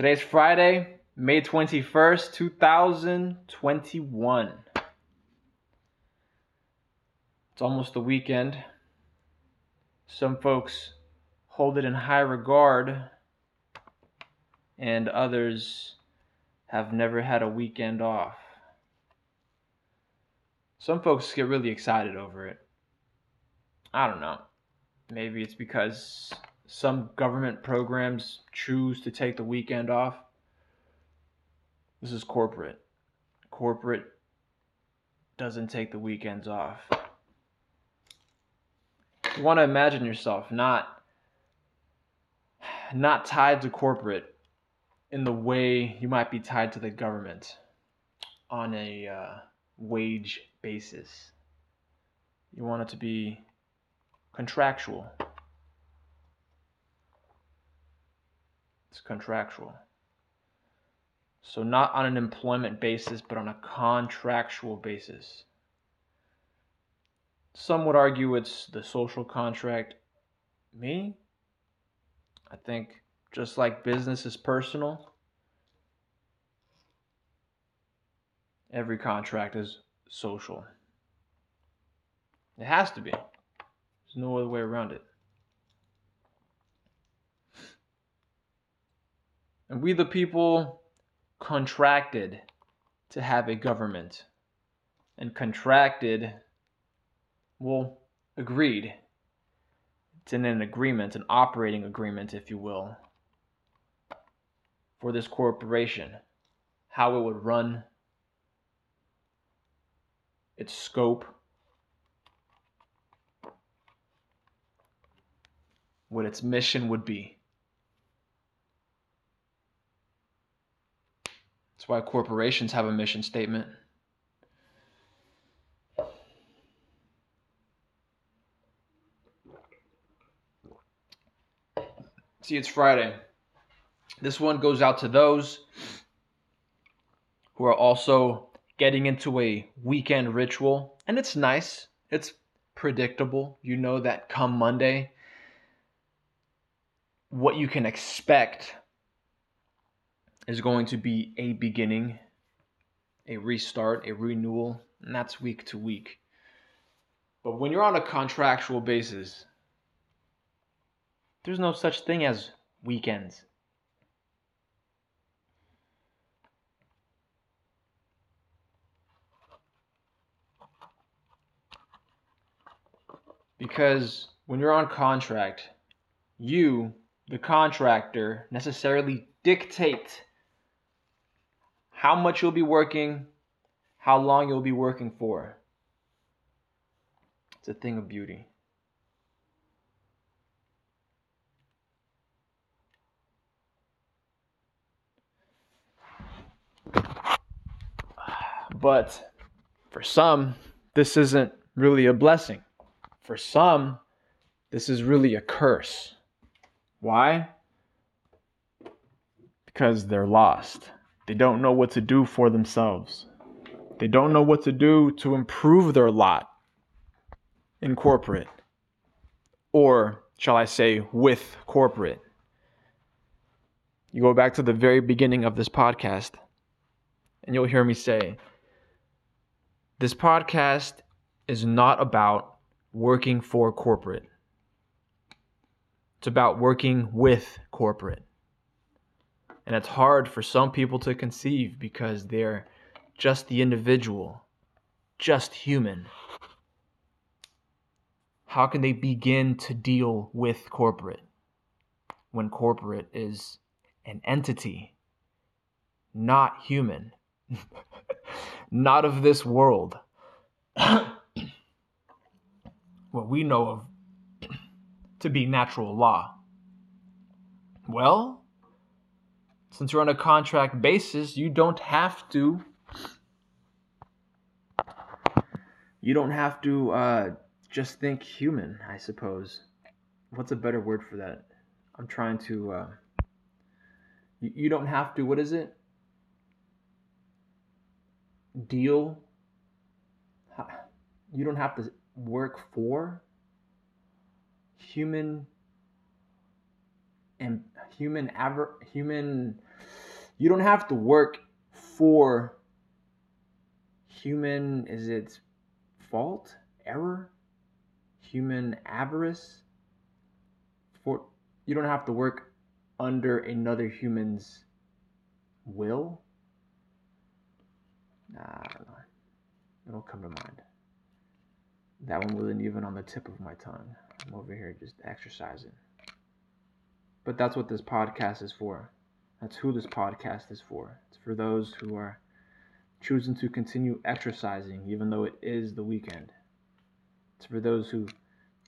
Today's Friday, May 21st, 2021. It's almost the weekend. Some folks hold it in high regard, and others have never had a weekend off. Some folks get really excited over it. I don't know. Maybe it's because some government programs choose to take the weekend off. This is corporate. Corporate doesn't take the weekends off. You want to imagine yourself not not tied to corporate in the way you might be tied to the government on a uh, wage basis. You want it to be contractual. It's contractual. So, not on an employment basis, but on a contractual basis. Some would argue it's the social contract. Me? I think just like business is personal, every contract is social. It has to be. There's no other way around it. And we, the people, contracted to have a government. And contracted, well, agreed. It's in an agreement, an operating agreement, if you will, for this corporation, how it would run, its scope, what its mission would be. That's why corporations have a mission statement. See, it's Friday. This one goes out to those who are also getting into a weekend ritual. And it's nice, it's predictable. You know that come Monday, what you can expect is going to be a beginning, a restart, a renewal, and that's week to week. But when you're on a contractual basis, there's no such thing as weekends. Because when you're on contract, you, the contractor, necessarily dictate how much you'll be working, how long you'll be working for. It's a thing of beauty. But for some, this isn't really a blessing. For some, this is really a curse. Why? Because they're lost. They don't know what to do for themselves. They don't know what to do to improve their lot in corporate. Or, shall I say, with corporate. You go back to the very beginning of this podcast, and you'll hear me say, This podcast is not about working for corporate, it's about working with corporate. And it's hard for some people to conceive because they're just the individual, just human. How can they begin to deal with corporate when corporate is an entity, not human, not of this world? what we know of to be natural law. Well, since you're on a contract basis, you don't have to. You don't have to uh, just think human, I suppose. What's a better word for that? I'm trying to. Uh, you, you don't have to. What is it? Deal. You don't have to work for human and human aver human you don't have to work for human is it fault error? Human avarice? For you don't have to work under another human's will? Nah, i don't know. It'll come to mind. That one wasn't even on the tip of my tongue. I'm over here just exercising but that's what this podcast is for. That's who this podcast is for. It's for those who are choosing to continue exercising even though it is the weekend. It's for those who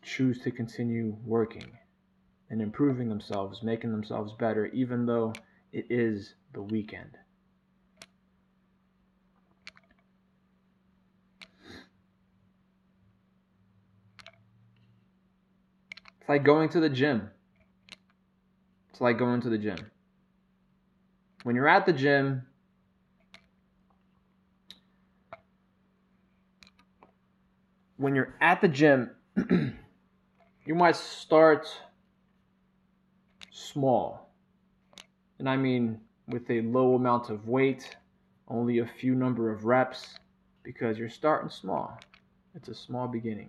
choose to continue working and improving themselves, making themselves better even though it is the weekend. It's like going to the gym. It's like going to the gym. When you're at the gym, when you're at the gym, you might start small. And I mean with a low amount of weight, only a few number of reps, because you're starting small. It's a small beginning.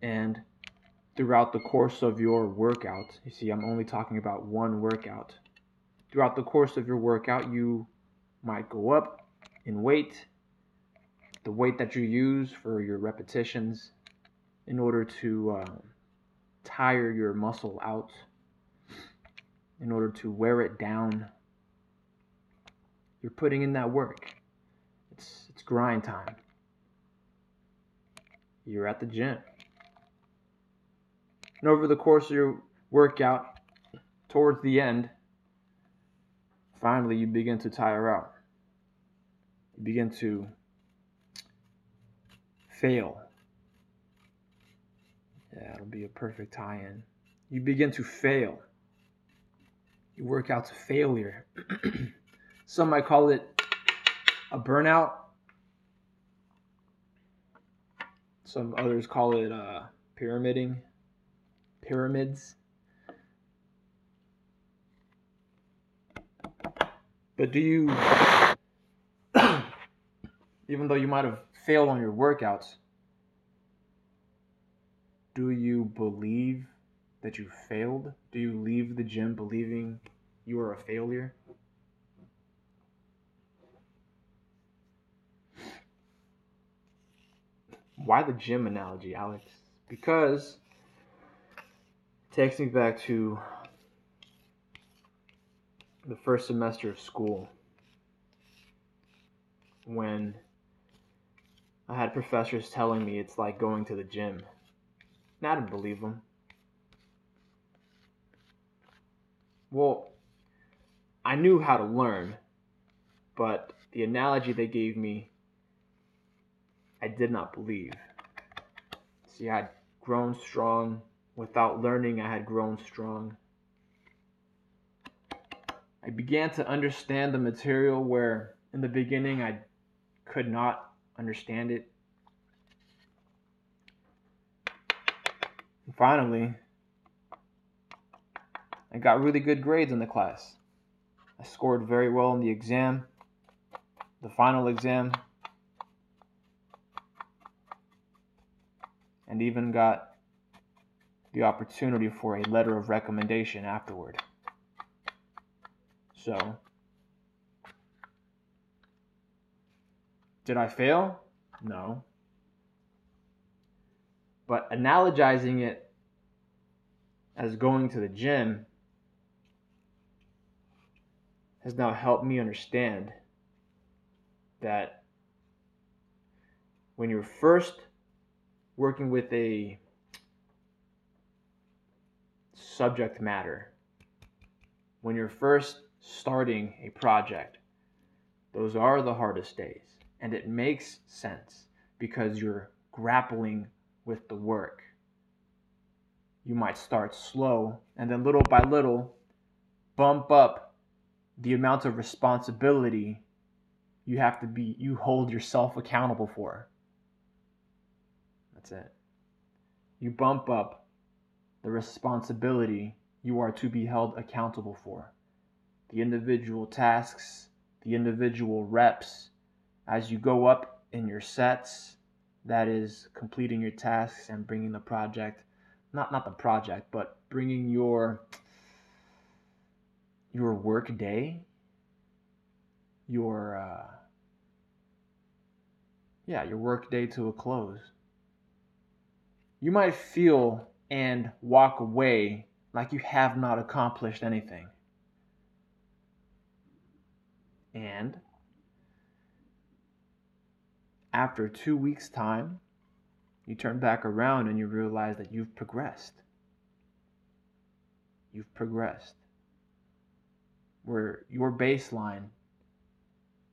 And throughout the course of your workout. You see, I'm only talking about one workout. Throughout the course of your workout, you might go up in weight, the weight that you use for your repetitions in order to uh, tire your muscle out, in order to wear it down. You're putting in that work. It's, it's grind time. You're at the gym. And over the course of your workout, towards the end, finally you begin to tire out. You begin to fail. Yeah, it'll be a perfect tie in. You begin to fail. You work out to failure. Some might call it a burnout. Some others call it uh, pyramiding pyramids. But do you, even though you might have failed on your workouts, do you believe that you failed? Do you leave the gym believing you are a failure? Why the gym analogy, Alex? Because takes me back to the first semester of school when I had professors telling me it's like going to the gym. And I didn't believe them. Well, I knew how to learn, but the analogy they gave me, I did not believe. See, I had grown strong Without learning, I had grown strong. I began to understand the material where in the beginning I could not understand it. And finally, I got really good grades in the class. I scored very well in the exam, the final exam, and even got the opportunity for a letter of recommendation afterward. So, did I fail? No. But analogizing it as going to the gym has now helped me understand that when you're first working with a subject matter. When you're first starting a project, those are the hardest days. And it makes sense because you're grappling with the work. You might start slow and then little by little bump up the amount of responsibility you have to be, you hold yourself accountable for. That's it. You bump up the responsibility you are to be held accountable for, the individual tasks, the individual reps as you go up in your sets. That is completing your tasks and bringing the project, not not the project, but bringing your your work day, your uh, yeah, your work day to a close. You might feel and walk away like you have not accomplished anything. And after two weeks' time, you turn back around and you realize that you've progressed. You've progressed. Where your baseline,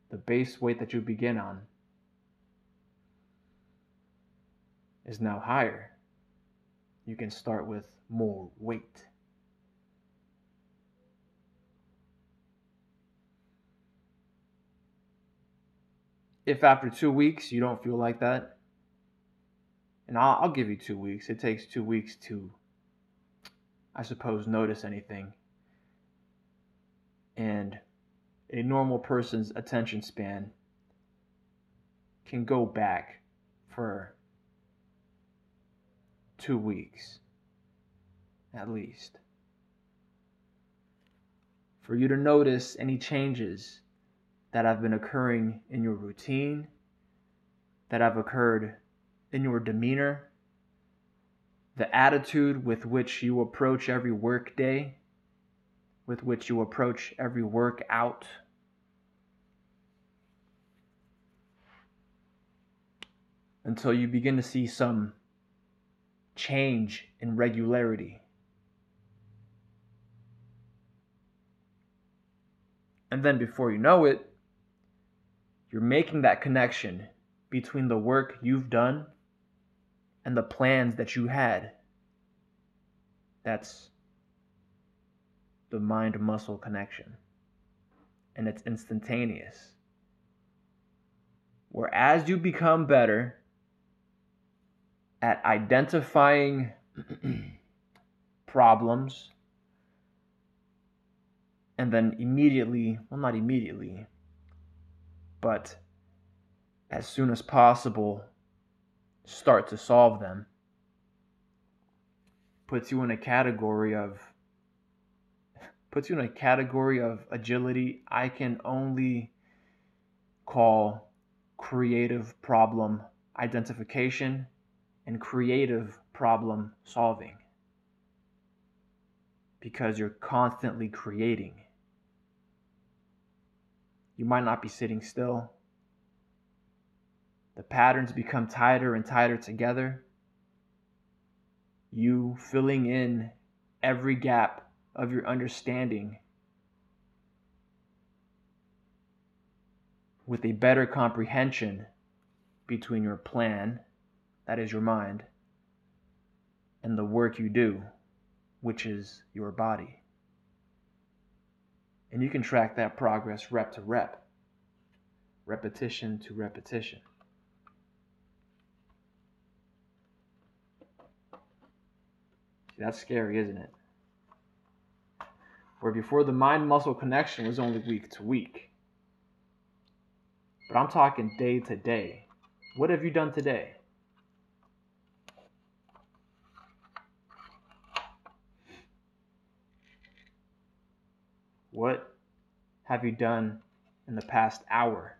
the base weight that you begin on, is now higher. You can start with more weight. If after two weeks you don't feel like that, and I'll, I'll give you two weeks, it takes two weeks to, I suppose, notice anything. And a normal person's attention span can go back for two weeks at least. For you to notice any changes that have been occurring in your routine, that have occurred in your demeanor, the attitude with which you approach every work day, with which you approach every workout. Until you begin to see some change in regularity. And then before you know it, you're making that connection between the work you've done and the plans that you had. That's the mind muscle connection. And it's instantaneous. Where as you become better at identifying problems and then immediately, well, not immediately, but as soon as possible, start to solve them. Puts you in a category of puts you in a category of agility I can only call creative problem identification and creative problem solving because you're constantly creating. You might not be sitting still. The patterns become tighter and tighter together. You filling in every gap of your understanding with a better comprehension between your plan, that is your mind, and the work you do, which is your body. And you can track that progress rep to rep, repetition to repetition. See, that's scary, isn't it? Where before the mind muscle connection was only week to week. But I'm talking day to day. What have you done today? What have you done in the past hour?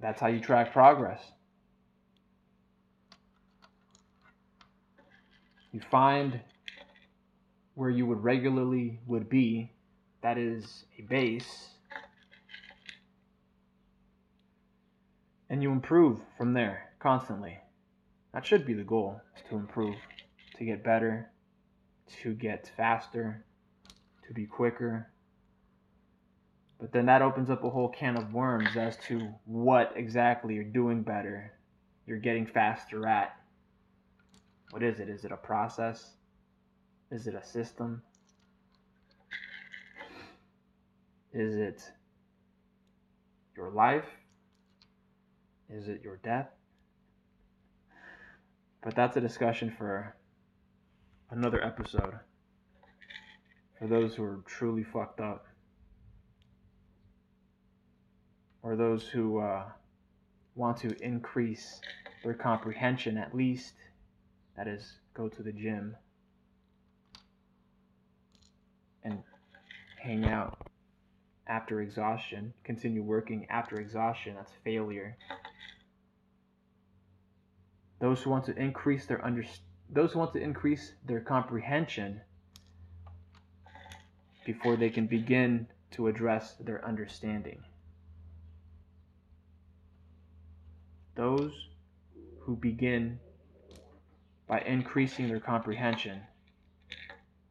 That's how you track progress. You find where you would regularly would be, that is a base, and you improve from there constantly. That should be the goal, is to improve, to get better, to get faster, to be quicker. But then that opens up a whole can of worms as to what exactly you're doing better, you're getting faster at. What is it? Is it a process? Is it a system? Is it your life? Is it your death? But that's a discussion for another episode. For those who are truly fucked up. Or those who uh, want to increase their comprehension at least. That is, go to the gym and hang out after exhaustion, continue working after exhaustion, that's failure. Those who want to increase their under those who want to increase their comprehension before they can begin to address their understanding. Those who begin by increasing their comprehension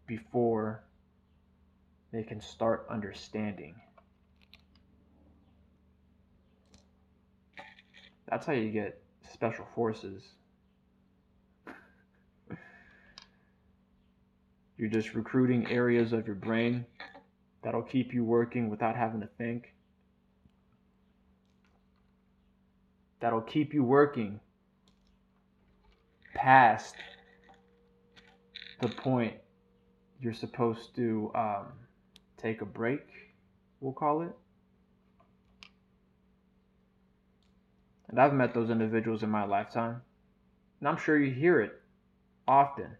before they can start understanding. That's how you get special forces. You're just recruiting areas of your brain that'll keep you working without having to think. That'll keep you working past the point you're supposed to um, take a break, we'll call it. And I've met those individuals in my lifetime. And I'm sure you hear it often.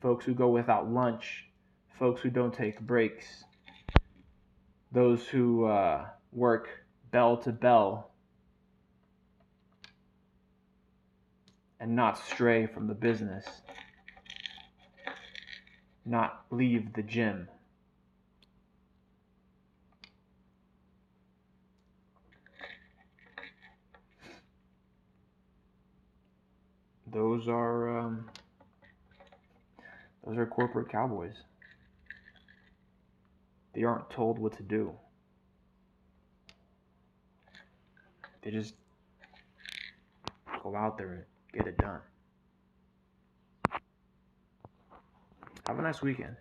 Folks who go without lunch, folks who don't take breaks, those who uh, work bell to bell and not stray from the business, not leave the gym. Those are um, those are corporate cowboys. They aren't told what to do. They just go out there and get it done. Have a nice weekend.